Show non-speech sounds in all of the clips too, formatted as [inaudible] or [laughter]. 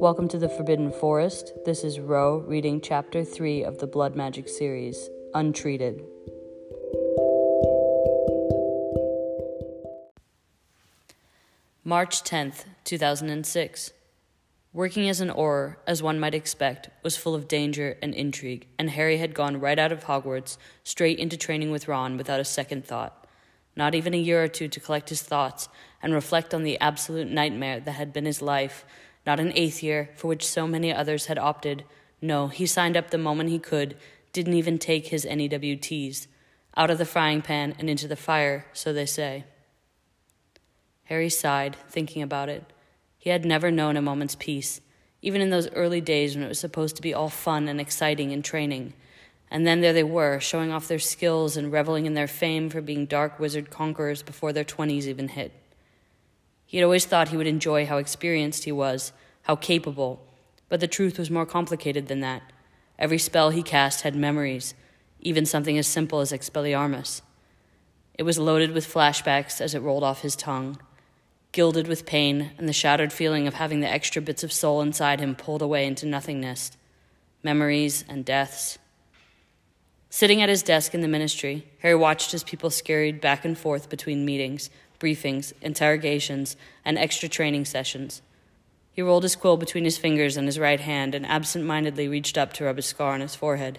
Welcome to the Forbidden Forest. This is Ro reading Chapter 3 of the Blood Magic series, Untreated. March 10th, 2006. Working as an Auror, as one might expect, was full of danger and intrigue, and Harry had gone right out of Hogwarts, straight into training with Ron without a second thought. Not even a year or two to collect his thoughts and reflect on the absolute nightmare that had been his life, not an eighth year for which so many others had opted. No, he signed up the moment he could, didn't even take his NEWTs. Out of the frying pan and into the fire, so they say. Harry sighed, thinking about it. He had never known a moment's peace, even in those early days when it was supposed to be all fun and exciting and training. And then there they were, showing off their skills and reveling in their fame for being dark wizard conquerors before their twenties even hit. He had always thought he would enjoy how experienced he was, how capable, but the truth was more complicated than that. Every spell he cast had memories, even something as simple as Expelliarmus. It was loaded with flashbacks as it rolled off his tongue gilded with pain and the shattered feeling of having the extra bits of soul inside him pulled away into nothingness, memories and deaths. Sitting at his desk in the ministry, Harry watched as people scurried back and forth between meetings, briefings, interrogations, and extra training sessions. He rolled his quill between his fingers and his right hand and absent mindedly reached up to rub a scar on his forehead.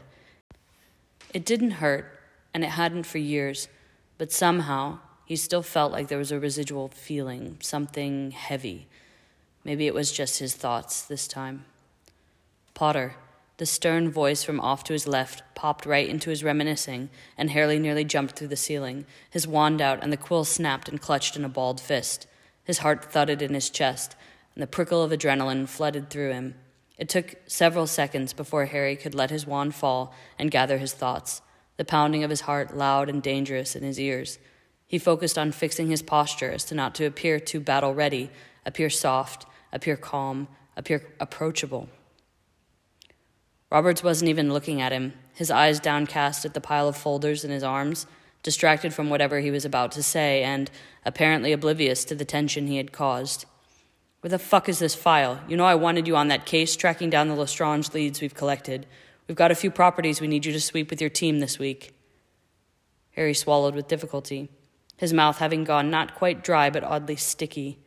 It didn't hurt, and it hadn't for years, but somehow he still felt like there was a residual feeling, something heavy. Maybe it was just his thoughts this time. Potter, the stern voice from off to his left, popped right into his reminiscing, and Harry nearly jumped through the ceiling, his wand out, and the quill snapped and clutched in a balled fist. His heart thudded in his chest, and the prickle of adrenaline flooded through him. It took several seconds before Harry could let his wand fall and gather his thoughts, the pounding of his heart loud and dangerous in his ears. He focused on fixing his posture as to not to appear too battle ready, appear soft, appear calm, appear approachable. Roberts wasn't even looking at him, his eyes downcast at the pile of folders in his arms, distracted from whatever he was about to say, and apparently oblivious to the tension he had caused. Where the fuck is this file? You know I wanted you on that case, tracking down the Lestrange leads we've collected. We've got a few properties we need you to sweep with your team this week. Harry swallowed with difficulty his mouth having gone not quite dry but oddly sticky.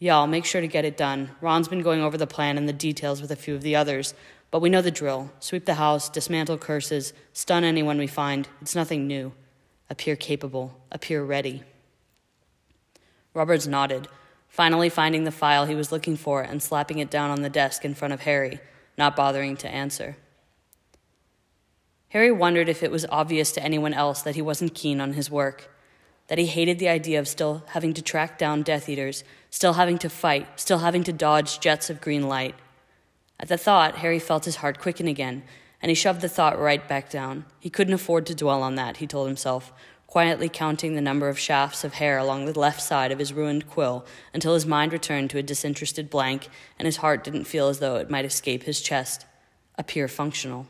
Yeah, I'll make sure to get it done. Ron's been going over the plan and the details with a few of the others, but we know the drill. Sweep the house, dismantle curses, stun anyone we find. It's nothing new. Appear capable, appear ready. Roberts nodded, finally finding the file he was looking for and slapping it down on the desk in front of Harry, not bothering to answer. Harry wondered if it was obvious to anyone else that he wasn't keen on his work that he hated the idea of still having to track down Death Eaters, still having to fight, still having to dodge jets of green light. At the thought, Harry felt his heart quicken again, and he shoved the thought right back down. He couldn't afford to dwell on that, he told himself, quietly counting the number of shafts of hair along the left side of his ruined quill until his mind returned to a disinterested blank and his heart didn't feel as though it might escape his chest, appear functional.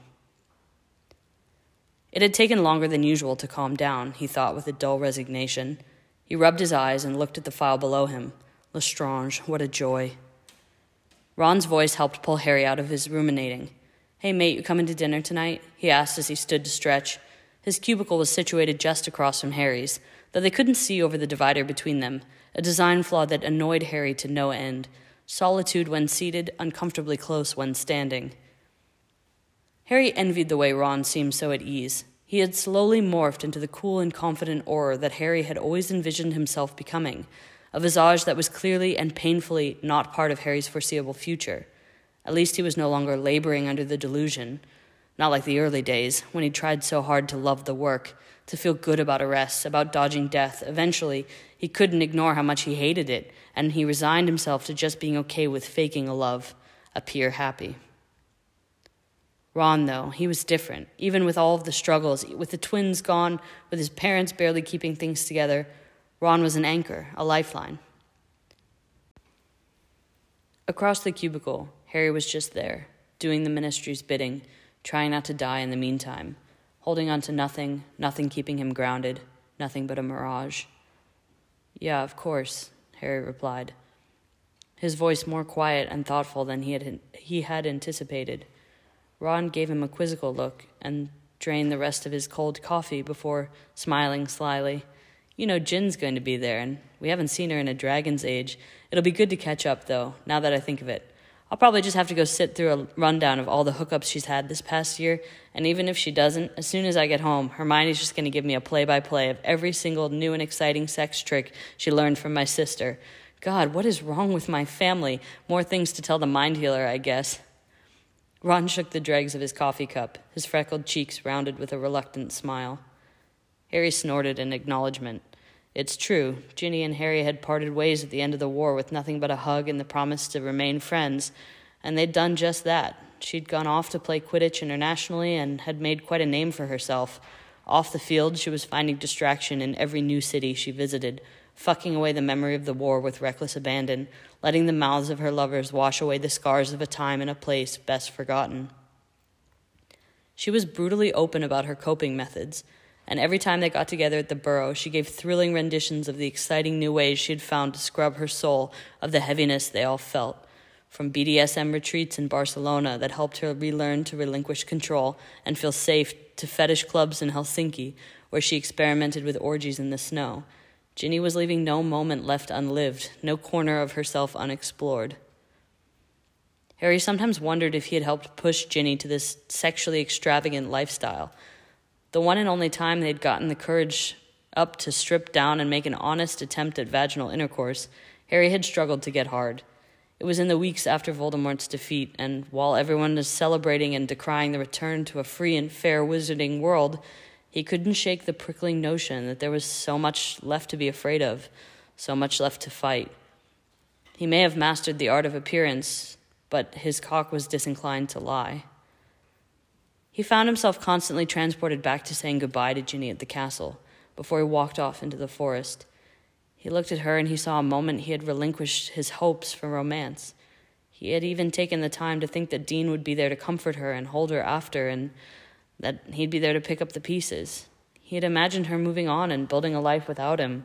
It had taken longer than usual to calm down, he thought with a dull resignation. He rubbed his eyes and looked at the file below him. Lestrange, what a joy. Ron's voice helped pull Harry out of his ruminating. Hey, mate, you coming to dinner tonight? he asked as he stood to stretch. His cubicle was situated just across from Harry's, though they couldn't see over the divider between them, a design flaw that annoyed Harry to no end. Solitude when seated, uncomfortably close when standing. Harry envied the way Ron seemed so at ease. He had slowly morphed into the cool and confident aura that Harry had always envisioned himself becoming, a visage that was clearly and painfully not part of Harry's foreseeable future. At least he was no longer laboring under the delusion. Not like the early days, when he tried so hard to love the work, to feel good about arrests, about dodging death. Eventually, he couldn't ignore how much he hated it, and he resigned himself to just being okay with faking a love, appear happy. Ron, though, he was different. Even with all of the struggles, with the twins gone, with his parents barely keeping things together, Ron was an anchor, a lifeline. Across the cubicle, Harry was just there, doing the ministry's bidding, trying not to die in the meantime, holding on to nothing, nothing keeping him grounded, nothing but a mirage. Yeah, of course, Harry replied. his voice more quiet and thoughtful than he had, he had anticipated. Ron gave him a quizzical look and drained the rest of his cold coffee before smiling slyly. You know, Jin's going to be there, and we haven't seen her in a dragon's age. It'll be good to catch up, though, now that I think of it. I'll probably just have to go sit through a rundown of all the hookups she's had this past year, and even if she doesn't, as soon as I get home, Hermione's just going to give me a play by play of every single new and exciting sex trick she learned from my sister. God, what is wrong with my family? More things to tell the mind healer, I guess. Ron shook the dregs of his coffee cup, his freckled cheeks rounded with a reluctant smile. Harry snorted in acknowledgement. It's true, Ginny and Harry had parted ways at the end of the war with nothing but a hug and the promise to remain friends, and they'd done just that. She'd gone off to play Quidditch internationally and had made quite a name for herself. Off the field, she was finding distraction in every new city she visited, fucking away the memory of the war with reckless abandon, letting the mouths of her lovers wash away the scars of a time and a place best forgotten. She was brutally open about her coping methods and every time they got together at the Burrow, she gave thrilling renditions of the exciting new ways she had found to scrub her soul of the heaviness they all felt. From BDSM retreats in Barcelona that helped her relearn to relinquish control and feel safe, to fetish clubs in Helsinki, where she experimented with orgies in the snow. Ginny was leaving no moment left unlived, no corner of herself unexplored. Harry sometimes wondered if he had helped push Ginny to this sexually extravagant lifestyle the one and only time they'd gotten the courage up to strip down and make an honest attempt at vaginal intercourse, Harry had struggled to get hard. It was in the weeks after Voldemort's defeat, and while everyone was celebrating and decrying the return to a free and fair wizarding world, he couldn't shake the prickling notion that there was so much left to be afraid of, so much left to fight. He may have mastered the art of appearance, but his cock was disinclined to lie. He found himself constantly transported back to saying goodbye to Ginny at the castle before he walked off into the forest. He looked at her and he saw a moment he had relinquished his hopes for romance. He had even taken the time to think that Dean would be there to comfort her and hold her after, and that he'd be there to pick up the pieces. He had imagined her moving on and building a life without him.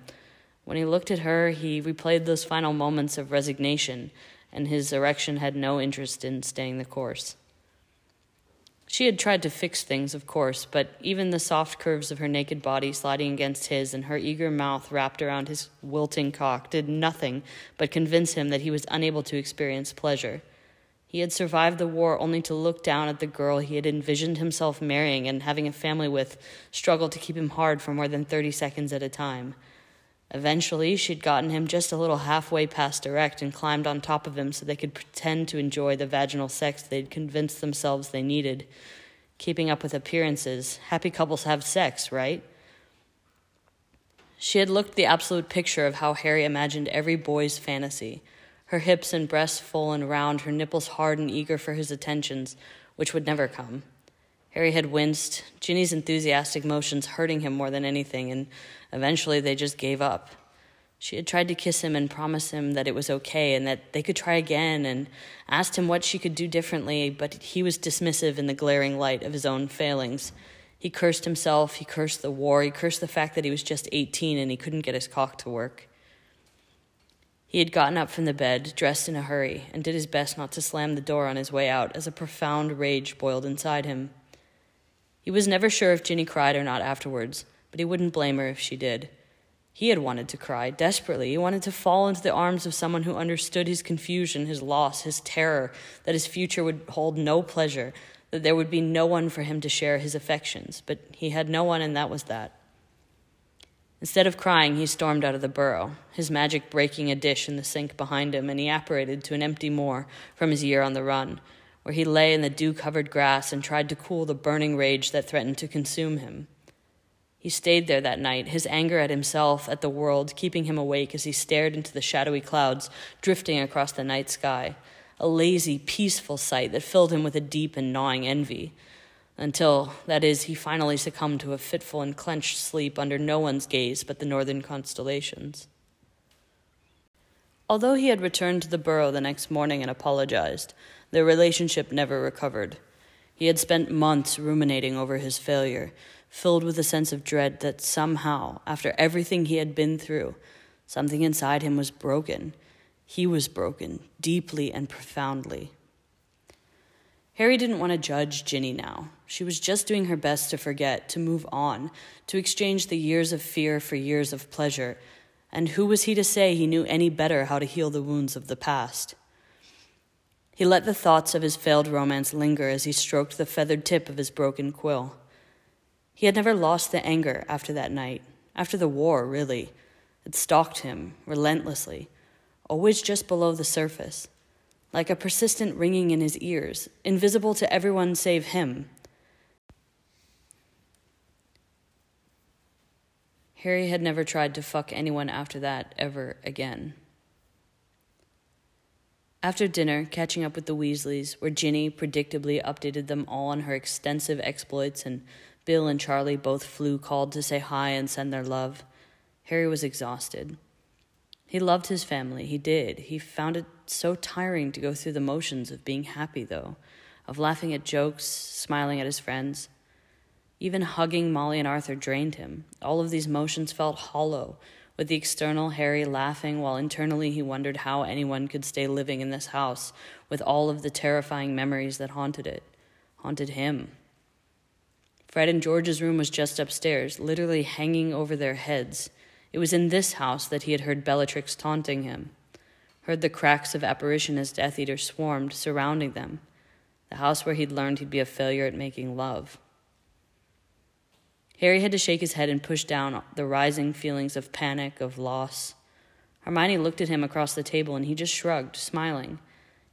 When he looked at her, he replayed those final moments of resignation, and his erection had no interest in staying the course. She had tried to fix things, of course, but even the soft curves of her naked body sliding against his and her eager mouth wrapped around his wilting cock did nothing but convince him that he was unable to experience pleasure. He had survived the war only to look down at the girl he had envisioned himself marrying and having a family with struggle to keep him hard for more than 30 seconds at a time. Eventually, she'd gotten him just a little halfway past erect and climbed on top of him so they could pretend to enjoy the vaginal sex they'd convinced themselves they needed. Keeping up with appearances. Happy couples have sex, right? She had looked the absolute picture of how Harry imagined every boy's fantasy her hips and breasts full and round, her nipples hard and eager for his attentions, which would never come. Harry had winced, Ginny's enthusiastic motions hurting him more than anything, and eventually they just gave up. She had tried to kiss him and promise him that it was okay and that they could try again, and asked him what she could do differently, but he was dismissive in the glaring light of his own failings. He cursed himself, he cursed the war, he cursed the fact that he was just 18 and he couldn't get his cock to work. He had gotten up from the bed, dressed in a hurry, and did his best not to slam the door on his way out as a profound rage boiled inside him. He was never sure if Ginny cried or not afterwards, but he wouldn't blame her if she did. He had wanted to cry, desperately. He wanted to fall into the arms of someone who understood his confusion, his loss, his terror, that his future would hold no pleasure, that there would be no one for him to share his affections. But he had no one, and that was that. Instead of crying, he stormed out of the burrow, his magic breaking a dish in the sink behind him, and he apparated to an empty moor from his year on the run where he lay in the dew covered grass and tried to cool the burning rage that threatened to consume him. He stayed there that night, his anger at himself, at the world, keeping him awake as he stared into the shadowy clouds drifting across the night sky, a lazy, peaceful sight that filled him with a deep and gnawing envy. Until, that is, he finally succumbed to a fitful and clenched sleep under no one's gaze but the northern constellations. Although he had returned to the burrow the next morning and apologized, their relationship never recovered. He had spent months ruminating over his failure, filled with a sense of dread that somehow, after everything he had been through, something inside him was broken. He was broken, deeply and profoundly. Harry didn't want to judge Ginny now. She was just doing her best to forget, to move on, to exchange the years of fear for years of pleasure. And who was he to say he knew any better how to heal the wounds of the past? He let the thoughts of his failed romance linger as he stroked the feathered tip of his broken quill. He had never lost the anger after that night, after the war, really. It stalked him relentlessly, always just below the surface like a persistent ringing in his ears, invisible to everyone save him. Harry had never tried to fuck anyone after that ever again. After dinner, catching up with the Weasleys, where Ginny predictably updated them all on her extensive exploits, and Bill and Charlie both floo called to say hi and send their love, Harry was exhausted. He loved his family, he did. He found it so tiring to go through the motions of being happy, though, of laughing at jokes, smiling at his friends. Even hugging Molly and Arthur drained him. All of these motions felt hollow, with the external Harry laughing while internally he wondered how anyone could stay living in this house with all of the terrifying memories that haunted it, haunted him. Fred and George's room was just upstairs, literally hanging over their heads. It was in this house that he had heard Bellatrix taunting him heard the cracks of apparition as Death Eaters swarmed, surrounding them, the house where he'd learned he'd be a failure at making love. Harry had to shake his head and push down the rising feelings of panic, of loss. Hermione looked at him across the table and he just shrugged, smiling.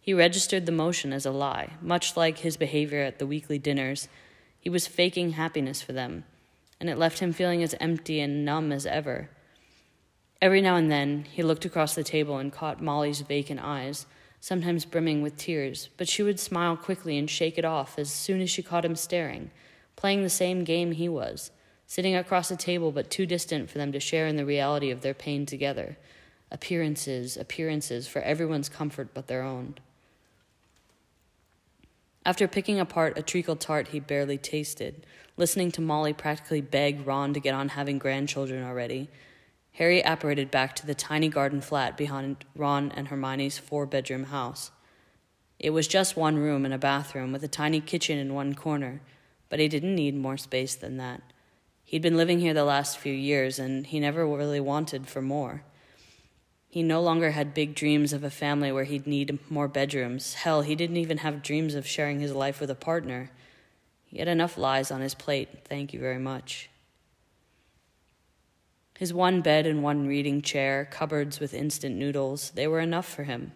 He registered the motion as a lie, much like his behavior at the weekly dinners. He was faking happiness for them, and it left him feeling as empty and numb as ever. Every now and then, he looked across the table and caught Molly's vacant eyes, sometimes brimming with tears, but she would smile quickly and shake it off as soon as she caught him staring, playing the same game he was, sitting across a table but too distant for them to share in the reality of their pain together. Appearances, appearances, for everyone's comfort but their own. After picking apart a treacle tart he barely tasted, listening to Molly practically beg Ron to get on having grandchildren already, Harry apparated back to the tiny garden flat behind Ron and Hermione's four bedroom house. It was just one room and a bathroom with a tiny kitchen in one corner, but he didn't need more space than that. He'd been living here the last few years, and he never really wanted for more. He no longer had big dreams of a family where he'd need more bedrooms. Hell, he didn't even have dreams of sharing his life with a partner. He had enough lies on his plate, thank you very much. His one bed and one reading chair, cupboards with instant noodles, they were enough for him.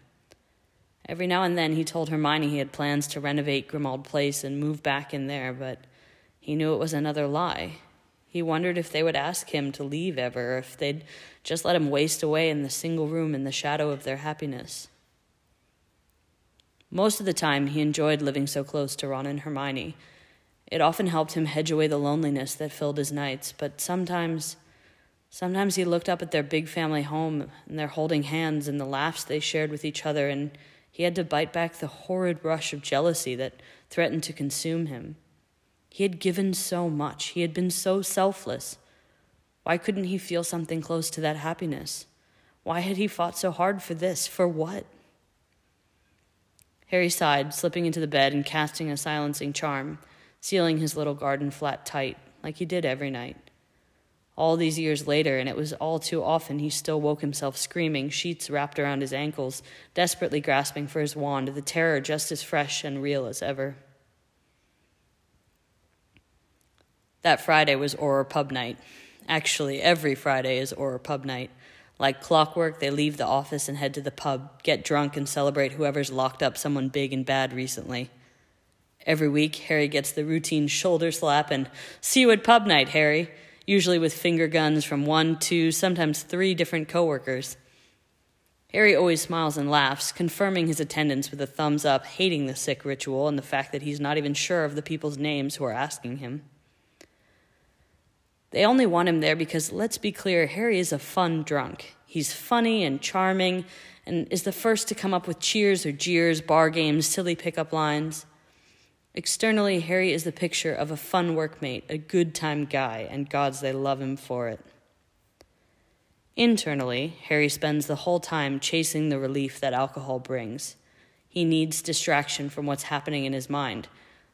Every now and then he told Hermione he had plans to renovate Grimmauld Place and move back in there, but he knew it was another lie. He wondered if they would ask him to leave ever, or if they'd just let him waste away in the single room in the shadow of their happiness. Most of the time, he enjoyed living so close to Ron and Hermione. It often helped him hedge away the loneliness that filled his nights, but sometimes Sometimes he looked up at their big family home and their holding hands and the laughs they shared with each other, and he had to bite back the horrid rush of jealousy that threatened to consume him. He had given so much, he had been so selfless. Why couldn't he feel something close to that happiness? Why had he fought so hard for this? For what? Harry sighed, slipping into the bed and casting a silencing charm, sealing his little garden flat tight, like he did every night all these years later, and it was all too often he still woke himself screaming, sheets wrapped around his ankles, desperately grasping for his wand, the terror just as fresh and real as ever. That Friday was Auror pub night. Actually, every Friday is Auror pub night. Like clockwork, they leave the office and head to the pub, get drunk, and celebrate whoever's locked up someone big and bad recently. Every week, Harry gets the routine shoulder slap and, see you at pub night, Harry usually with finger guns from one, two, sometimes three different coworkers. Harry always smiles and laughs, confirming his attendance with a thumbs up, hating the sick ritual and the fact that he's not even sure of the people's names who are asking him. They only want him there because, let's be clear, Harry is a fun drunk. He's funny and charming and is the first to come up with cheers or jeers, bar games, silly pickup lines. Externally, Harry is the picture of a fun workmate, a good time guy, and gods, they love him for it. Internally, Harry spends the whole time chasing the relief that alcohol brings. He needs distraction from what's happening in his mind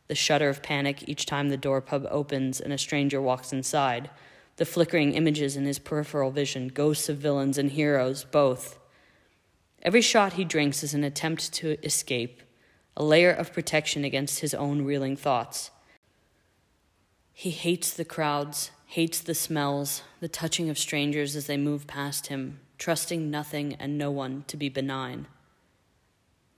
the shudder of panic each time the door pub opens and a stranger walks inside, the flickering images in his peripheral vision, ghosts of villains and heroes, both. Every shot he drinks is an attempt to escape, a layer of protection against his own reeling thoughts. He hates the crowds, hates the smells, the touching of strangers as they move past him, trusting nothing and no one to be benign.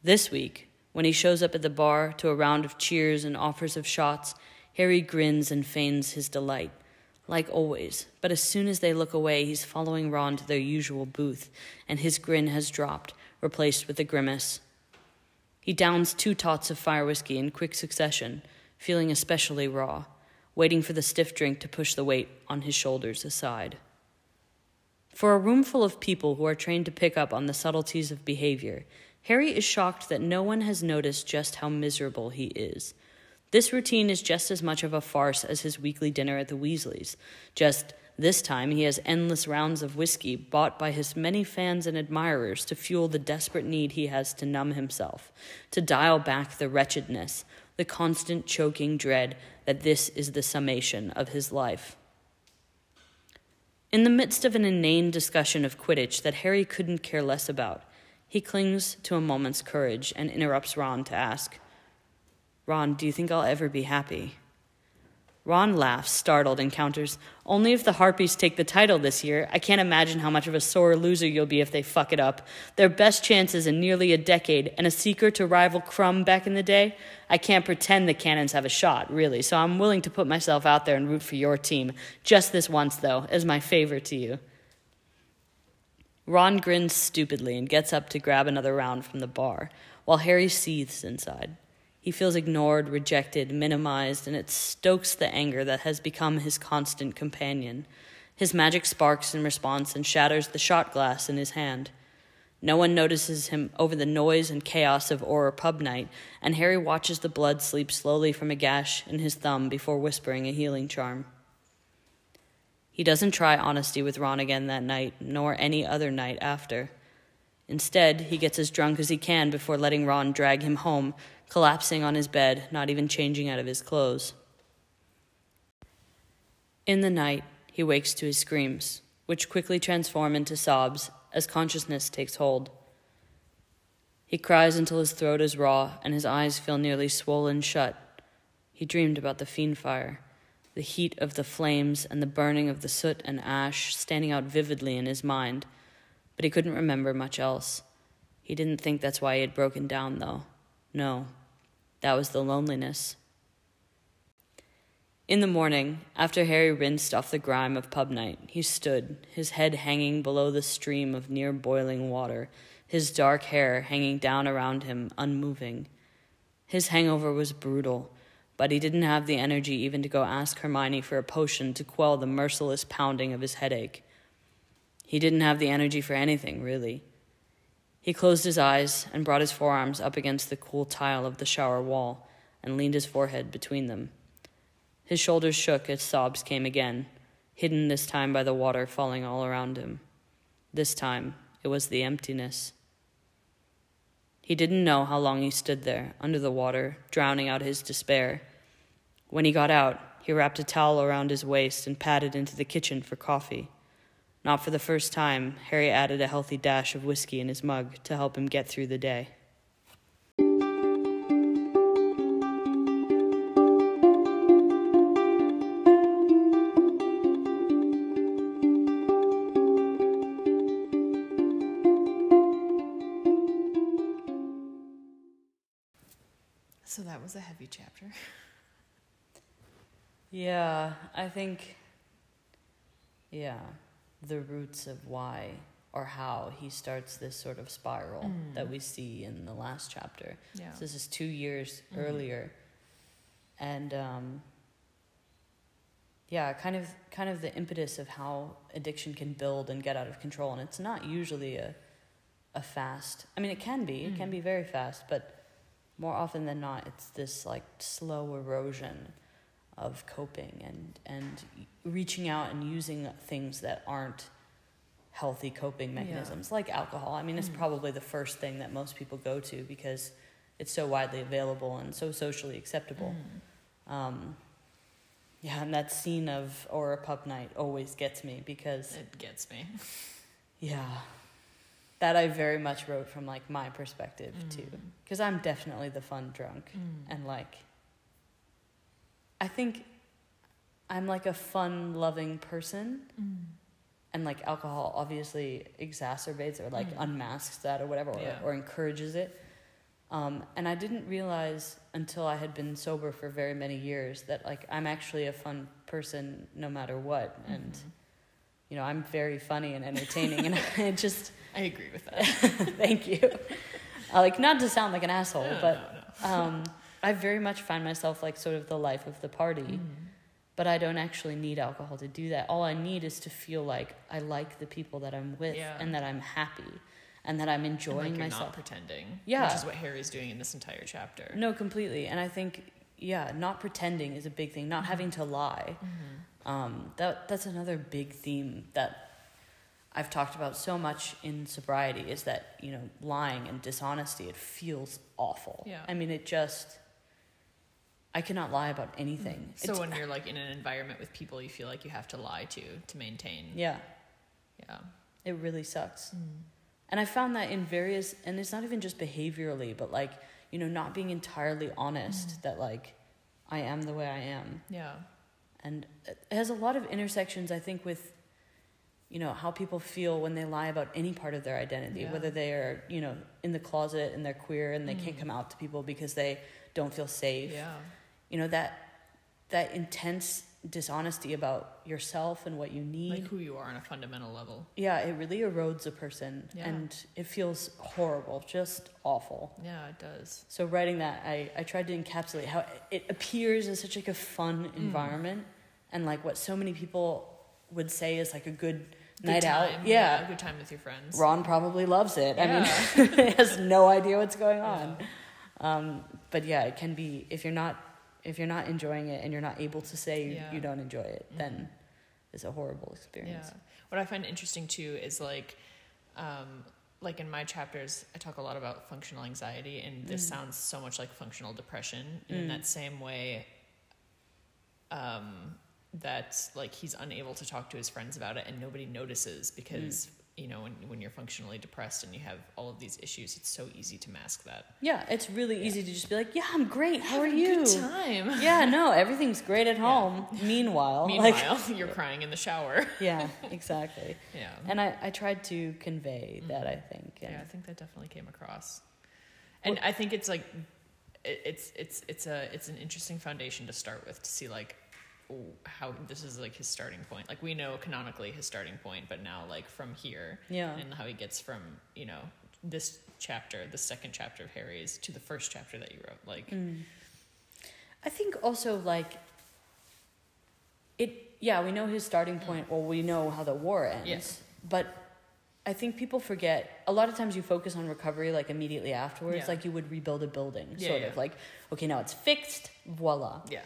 This week, when he shows up at the bar to a round of cheers and offers of shots, Harry grins and feigns his delight, like always. But as soon as they look away, he's following Ron to their usual booth, and his grin has dropped, replaced with a grimace. He downs two tots of fire whiskey in quick succession, feeling especially raw, waiting for the stiff drink to push the weight on his shoulders aside. For a room full of people who are trained to pick up on the subtleties of behavior, Harry is shocked that no one has noticed just how miserable he is. This routine is just as much of a farce as his weekly dinner at the Weasleys. Just this time, he has endless rounds of whiskey bought by his many fans and admirers to fuel the desperate need he has to numb himself, to dial back the wretchedness, the constant choking dread that this is the summation of his life. In the midst of an inane discussion of Quidditch that Harry couldn't care less about, he clings to a moment's courage and interrupts Ron to ask, Ron, do you think I'll ever be happy? Ron laughs, startled, and counters, Only if the Harpies take the title this year. I can't imagine how much of a sore loser you'll be if they fuck it up. Their best chances in nearly a decade, and a seeker to rival Krum back in the day. I can't pretend the Cannons have a shot, really, so I'm willing to put myself out there and root for your team. Just this once, though, as my favor to you. Ron grins stupidly and gets up to grab another round from the bar, while Harry seethes inside. He feels ignored, rejected, minimized, and it stokes the anger that has become his constant companion. His magic sparks in response and shatters the shot glass in his hand. No one notices him over the noise and chaos of Auror pub night, and Harry watches the blood sleep slowly from a gash in his thumb before whispering a healing charm. He doesn't try honesty with Ron again that night, nor any other night after. Instead, he gets as drunk as he can before letting Ron drag him home, collapsing on his bed, not even changing out of his clothes. In the night, he wakes to his screams, which quickly transform into sobs as consciousness takes hold. He cries until his throat is raw and his eyes feel nearly swollen shut. He dreamed about the Fiendfyre, the heat of the flames and the burning of the soot and ash standing out vividly in his mind, but he couldn't remember much else. He didn't think that's why he had broken down, though. No, that was the loneliness. In the morning, after Harry rinsed off the grime of pub night, he stood, his head hanging below the stream of near boiling water, his dark hair hanging down around him, unmoving. His hangover was brutal but he didn't have the energy even to go ask Hermione for a potion to quell the merciless pounding of his headache. He didn't have the energy for anything, really. He closed his eyes and brought his forearms up against the cool tile of the shower wall and leaned his forehead between them. His shoulders shook as sobs came again, hidden this time by the water falling all around him. This time, it was the emptiness. He didn't know how long he stood there, under the water, drowning out his despair. When he got out, he wrapped a towel around his waist and padded into the kitchen for coffee. Not for the first time, Harry added a healthy dash of whiskey in his mug to help him get through the day. So that was a heavy chapter. Yeah, I think, yeah, the roots of why or how he starts this sort of spiral mm. that we see in the last chapter. Yeah. So this is two years mm. earlier. And, um, yeah, kind of, kind of the impetus of how addiction can build and get out of control. And it's not usually a, a fast, I mean, it can be, mm. it can mm. be very fast, but more often than not, it's this like slow erosion of coping and and reaching out and using things that aren't healthy coping Yeah. mechanisms like alcohol. I mean, it's Mm. probably the first thing that most people go to because it's so widely available and so socially acceptable. Mm. Um, yeah, and that scene of Auror pub night always gets me because It gets me. [laughs] yeah, that I very much wrote from like my perspective too, Mm. because I'm definitely the fun drunk Mm. and like I think I'm like a fun loving person Mm. and like alcohol obviously exacerbates or like Mm. unmasks that or whatever or, Yeah. or encourages it um, and i didn't realize until i had been sober for very many years that like i'm actually a fun person no matter what and Mhm. you know i'm very funny and entertaining and [laughs] i just I agree with that. [laughs] thank you uh, like not to sound like an asshole No, but no, no. um, i very much find myself like sort of the life of the party Mm. but I don't actually need alcohol to do that. All I need is to feel like I like the people that I'm with Yeah. and that I'm happy and that I'm enjoying like, myself. pretending. Yeah. Which is what Harry's doing in this entire chapter. No, completely. And I think yeah, not pretending is a big thing. Not having to lie. Mm-hmm. Um, that that's another big theme that I've talked about so much in sobriety is that you know lying and dishonesty. It feels awful. Yeah. I mean, it just. I cannot lie about anything. Mm. So It's- when you're like in an environment with people you feel like you have to lie to to maintain. yeah, Yeah. it really sucks. Mm. And I found that in various, and it's not even just behaviorally, but like, you know, not being entirely honest mm. that like I am the way I am. Yeah. And it has a lot of intersections, I think, with, you know, how people feel when they lie about any part of their identity, Yeah. whether they are, you know, in the closet and they're queer and they can't Mm. come out to people because they don't feel safe. Yeah. You know, that, that intense dishonesty about yourself and what you need. Like who you are on a fundamental level. Yeah, it really erodes a person Yeah. and it feels horrible, just awful. Yeah, it does. So writing that, I, I tried to encapsulate how it appears as such like a fun Mm. environment and like what so many people would say is like a good, Good night time. out. Yeah. Good time with your friends. Ron probably loves it. I mean, [laughs] he has no idea what's going on. Yeah. Um, but yeah, it can be if you're not if you're not enjoying it and you're not able to say Yeah. you don't enjoy it, Mhm. then it's a horrible experience. Yeah. What I find interesting too is like, um, like in my chapters, I talk a lot about functional anxiety, and this Mm. sounds so much like functional depression. And in Mm. that same way, um, that like he's unable to talk to his friends about it, and nobody notices because you know when when you're functionally depressed and you have all of these issues, it's so easy to mask that. Yeah, it's really Yeah. easy to just be like, "Yeah, I'm great. How are Having a you?" Good time. [laughs] Yeah, no, everything's great at Yeah. home. Meanwhile, [laughs] like, Meanwhile, you're crying in the shower. [laughs] yeah, exactly. Yeah. And I, I tried to convey that. Mhm. I think. Yeah, I think that definitely came across. And I think it's like it, it's it's it's a it's an interesting foundation to start with to see like how this is like his starting point. Like we know canonically his starting point, but now like from here yeah, and how he gets from, you know, this chapter, the second chapter of Harry's to the first chapter that you wrote. Like Mm. I think also like it. Yeah, we know his starting point. Well, we know how the war ends. Yes. But I think people forget. A lot of times you focus on recovery like immediately afterwards, Yeah. like you would rebuild a building, Yeah, sort yeah. of like okay, now it's fixed. Voila. yeah.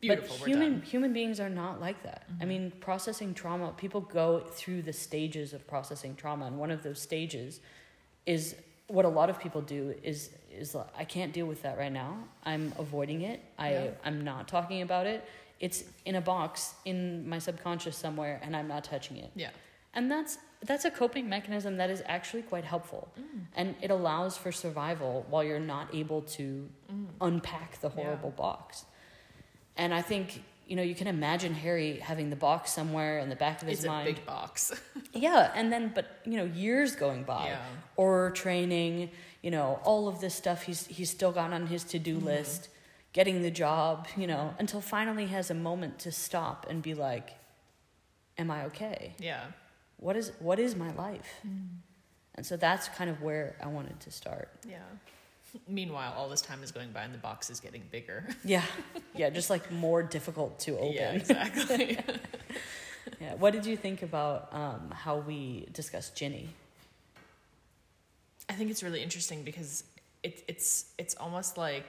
Beautiful, But human human beings are not like that. I Mhm. mean, processing trauma, people go through the stages of processing trauma, and one of those stages is what a lot of people do is is like, I can't deal with that right now. I'm avoiding it. I Yeah. I'm not talking about it. It's in a box in my subconscious somewhere, and I'm not touching it. Yeah. And that's that's a coping mechanism that is actually quite helpful, Mm. and it allows for survival while you're not able to Mm. unpack the Yeah. horrible box. And I think, you know, you can imagine Harry having the box somewhere in the back of his It's a mind. big box. [laughs] Yeah, and then but you know, years going by. yeah. Or training, you know, all of this stuff he's he's still got on his to-do Mhm. list, getting the job, you know, until finally he has a moment to stop and be like, Am I okay? Yeah. What is what is my life? And so that's kind of where I wanted to start. Yeah. Meanwhile, all this time is going by and the box is getting bigger. [laughs] Yeah. Yeah, just like more difficult to open. Yeah, exactly. [laughs] Yeah. What did you think about um, how we discussed Ginny? I think it's really interesting because it, it's it's almost like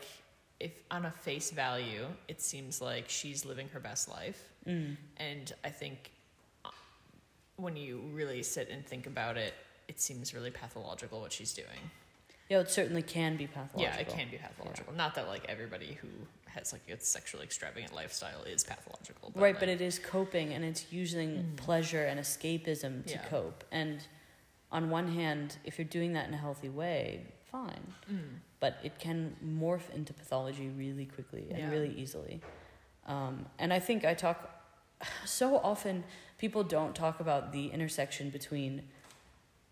if on a face value, it seems like she's living her best life, Mm. and I think when you really sit and think about it, it seems really pathological what she's doing. Yeah, it certainly can be pathological. Yeah, it can be pathological. Not that like everybody who has like a sexually extravagant lifestyle is pathological. right, like, but it is coping and it's using Mm. pleasure and escapism to Yeah. cope. And on one hand, if you're doing that in a healthy way, fine. Mm. But it can morph into pathology really quickly and Yeah. really easily. Um, and I think I talk [sighs] so often, people don't talk about the intersection between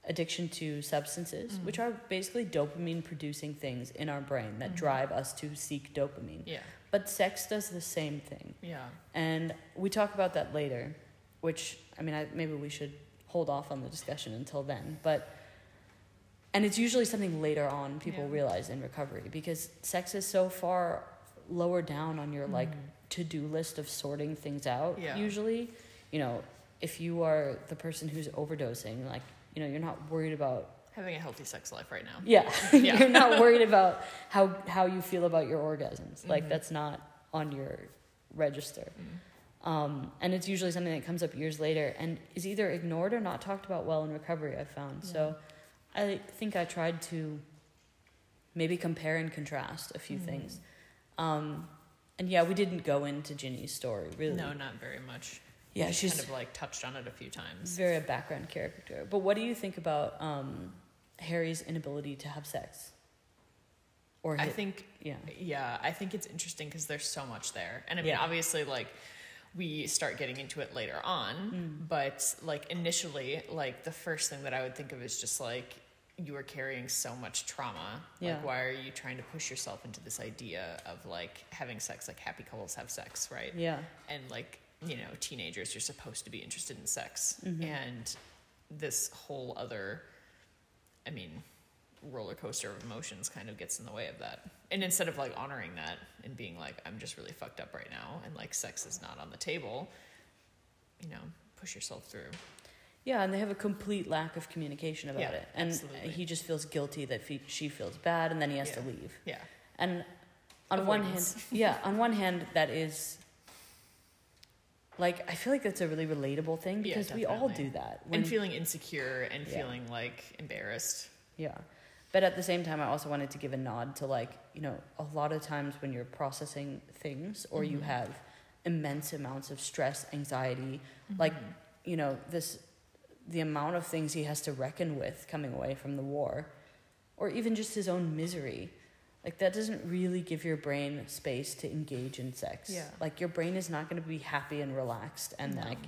addiction to substances, Mm. which are basically dopamine producing things in our brain that Mhm. drive us to seek dopamine. Yeah, But sex does the same thing. yeah, And we talk about that later, which, I mean, I, maybe we should hold off on the discussion until then. But, and it's usually something later on people Yeah. realize in recovery because sex is so far lower down on your like Mhm. to do list of sorting things out. Yeah. Usually, you know, if you are the person who's overdosing, like, you know, you're not worried about having a healthy sex life right now. yeah. [laughs] Yeah. You're not worried about how how you feel about your orgasms. Like Mhm. that's not on your register. Mm. Um, and it's usually something that comes up years later and is either ignored or not talked about well in recovery, I've found. So I think I tried to maybe compare and contrast a few Mhm. things. Um, and yeah, we didn't go into Ginny's story, really. No, not very much. Yeah, We she's kind of like touched on it a few times. very a background character. But what do you think about um, Harry's inability to have sex? Or I think yeah. Yeah, I think it's interesting because there's so much there. And I mean, Yeah. obviously, like, we start getting into it later on, Mm. but like, initially, like, the first thing that I would think of is just like, you are carrying so much trauma. Yeah. Like, why are you trying to push yourself into this idea of like having sex, like happy couples have sex, right? Yeah. and like you know teenagers you're supposed to be interested in sex Mhm. and this whole other i mean roller coaster of emotions kind of gets in the way of that and instead of like honoring that and being like i'm just really fucked up right now and like sex is not on the table you know push yourself through Yeah, and they have a complete lack of communication about Yeah, it. And absolutely. he just feels guilty that fe- she feels bad and then he has to leave. yeah And on one hand, yeah, on one hand, that is like I feel like that's a really relatable thing Yeah, because we all do that. When, and feeling insecure and Yeah. feeling like embarrassed yeah, but at the same time, I also wanted to give a nod to like you know a lot of times when you're processing things or you Mhm. have immense amounts of stress, anxiety, like Mhm. you know this the amount of things he has to reckon with coming away from the war or even just his own misery like that doesn't really give your brain space to engage in sex. Yeah. like your brain is not going to be happy and relaxed and No. like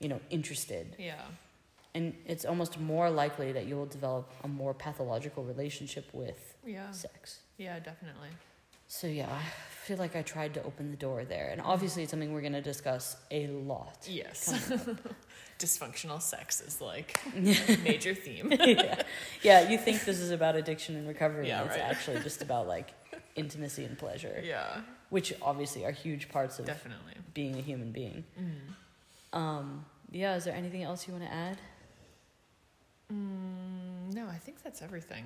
you know interested. Yeah. And it's almost more likely that you will develop a more pathological relationship with yeah. sex. Yeah definitely. So yeah feel like i tried to open the door there and obviously it's something we're going to discuss a lot yes [laughs] dysfunctional sex is like [laughs] major theme [laughs] yeah. yeah, you think this is about addiction and recovery, Yeah, and it's right. actually just about like intimacy and pleasure, yeah which obviously are huge parts of definitely being a human being. mm. Um, yeah, is there anything else you want to add? Mm, no i think that's everything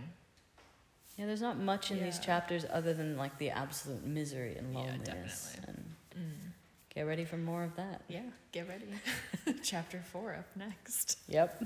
Yeah, there's not much in these chapters other than like the absolute misery and Yeah, loneliness. definitely. and mm. get ready for more of that. yeah get ready [laughs] chapter four up next Yep.